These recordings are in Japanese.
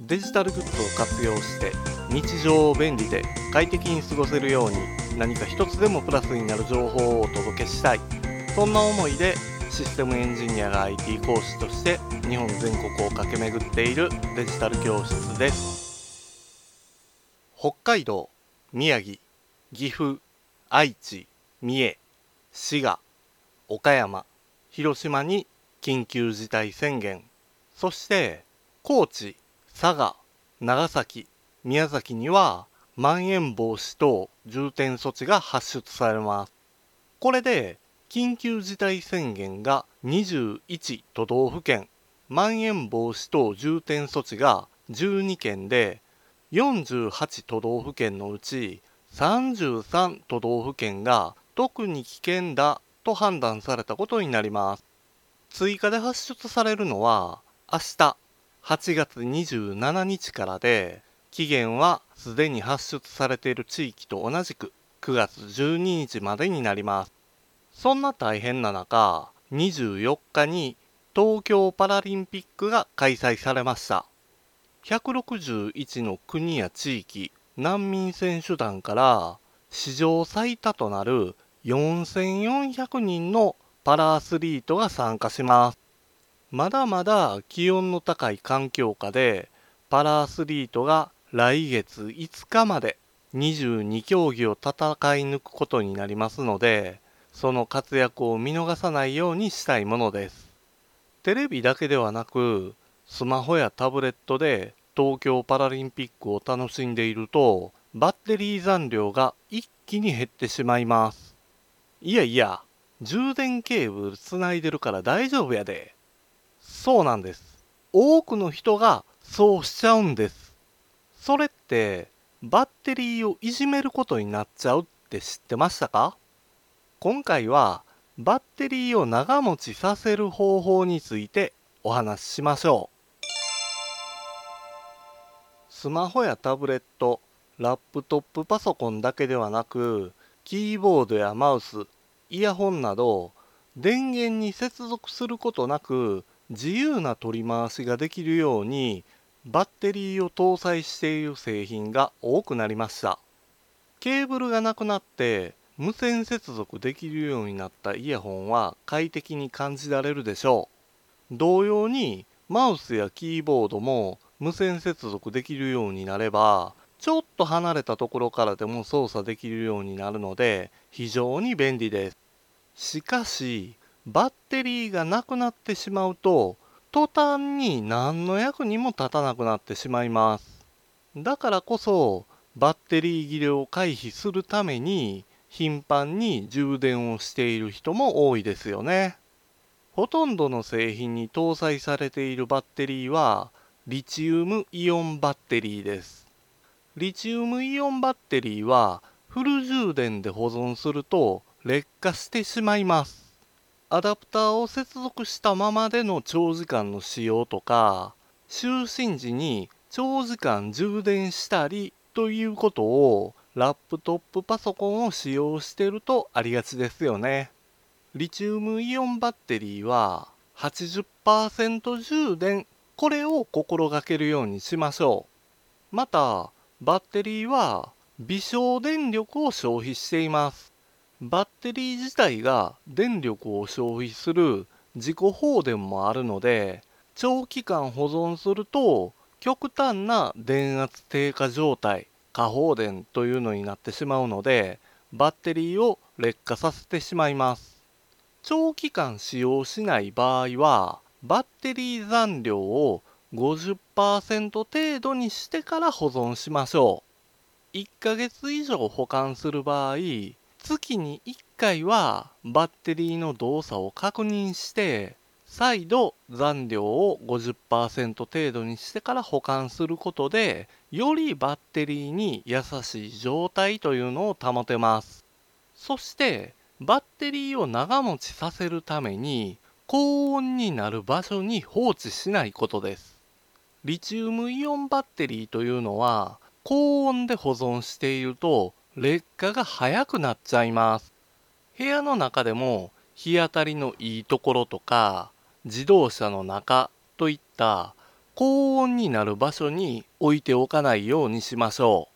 デジタルグッズを活用して日常を便利で快適に過ごせるように何か一つでもプラスになる情報をお届けしたい。そんな思いでシステムエンジニアが IT 講師として日本全国を駆け巡っているデジタル教室です。北海道宮城岐阜愛知三重滋賀岡山広島に緊急事態宣言。そして高知佐賀長崎宮崎にはまん延防止等重点措置が発出されます。これで緊急事態宣言が21都道府県まん延防止等重点措置が12県で48都道府県のうち33都道府県が特に危険だと判断されたことになります。追加で発出されるのは明日8月27日からで期限はすでに発出されている地域と同じく9月12日までになりますそんな大変な中、24日に東京パラリンピックが開催されました。161の国や地域、難民選手団から史上最多となる4400人のパラアスリートが参加します。まだまだ気温の高い環境下でパラアスリートが来月5日まで22競技を戦い抜くことになりますのでその活躍を見逃さないようにしたいものです。テレビだけではなく、スマホやタブレットで東京パラリンピックを楽しんでいると、バッテリー残量が一気に減ってしまいます。いやいや、充電ケーブルつないでるから大丈夫やで。そうなんです。多くの人がそうしちゃうんです。それって、バッテリーをいじめることになっちゃうって知ってましたか？今回はバッテリーを長持ちさせる方法についてお話ししましょうスマホやタブレットラップトップパソコンだけではなくキーボードやマウスイヤホンなど電源に接続することなく自由な取り回しができるようにバッテリーを搭載している製品が多くなりました。ケーブルがなくなって無線接続できるようになったイヤホンは快適に感じられるでしょう。同様にマウスやキーボードも無線接続できるようになればちょっと離れたところからでも操作できるようになるので非常に便利です。しかしバッテリーがなくなってしまうと途端に何の役にも立たなくなってしまいますだからこそバッテリー切れを回避するために頻繁に充電をしている人も多いですよね。ほとんどの製品に搭載されているバッテリーはリチウムイオンバッテリーです。リチウムイオンバッテリーはフル充電で保存すると劣化してしまいます。アダプターを接続したままでの長時間の使用とか就寝時に長時間充電したりということをラップトップパソコンを使用してるとありがちですよね。リチウムイオンバッテリーは80%充電これを心がけるようにしましょう。またバッテリーは微小電力を消費しています。バッテリー自体が電力を消費する自己放電もあるので長期間保存すると極端な電圧低下状態過放電というのになってしまうのでバッテリーを劣化させてしまいます。長期間使用しない場合はバッテリー残量を50%程度にしてから保存しましょう。1ヶ月以上保管する場合月に1回はバッテリーの動作を確認して再度残量を50%程度にしてから保管することでよりバッテリーに優しい状態というのを保てます。そしてバッテリーを長持ちさせるために高温になる場所に放置しないことです。リチウムイオンバッテリーというのは高温で保存していると劣化が早くなっちゃいます。部屋の中でも日当たりのいいところとか自動車の中といった高温になる場所に置いておかないようにしましょ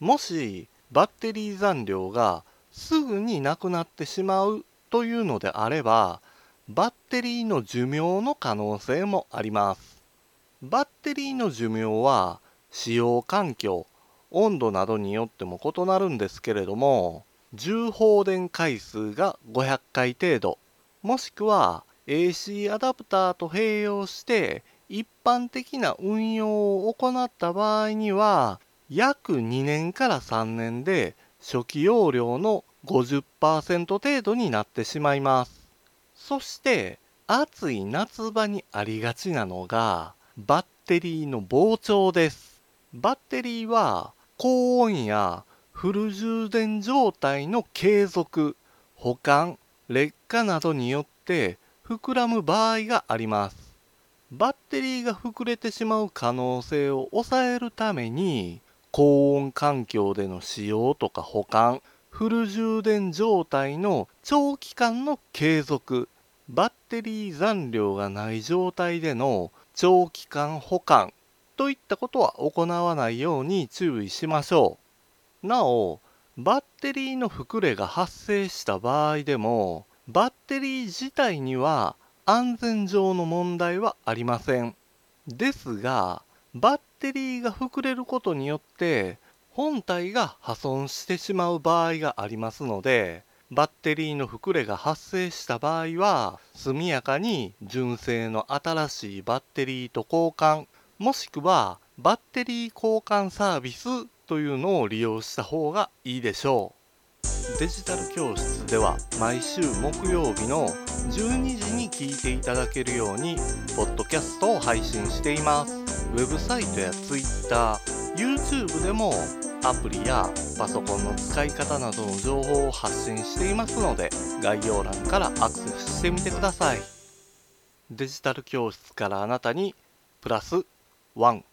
う。もしバッテリー残量がすぐになくなってしまうというのであればバッテリーの寿命の可能性もあります。バッテリーの寿命は使用環境温度などによっても異なるんですけれども重放電回数が500回程度もしくは AC アダプターと併用して一般的な運用を行った場合には約2年から3年で初期容量の50%程度になってしまいます。そして暑い夏場にありがちなのがバッテリーの膨張です。バッテリーは高温やフル充電状態の継続保管劣化などによって膨らむ場合があります。バッテリーが膨れてしまう可能性を抑えるために高温環境での使用とか保管フル充電状態の長期間の継続バッテリー残量がない状態での長期間保管といったことは行わないように注意しましょう。なおバッテリーの膨れが発生した場合でもバッテリー自体には安全上の問題はありません。ですがバッテリーが膨れることによって本体が破損してしまう場合がありますのでバッテリーの膨れが発生した場合は速やかに純正の新しいバッテリーと交換。もしくはバッテリー交換サービスというのを利用した方がいいでしょう。デジタル教室では毎週木曜日の12時に聞いていただけるようにポッドキャストを配信しています。ウェブサイトや Twitter、YouTube でもアプリやパソコンの使い方などの情報を発信していますので概要欄からアクセスしてみてください。デジタル教室からあなたにプラス1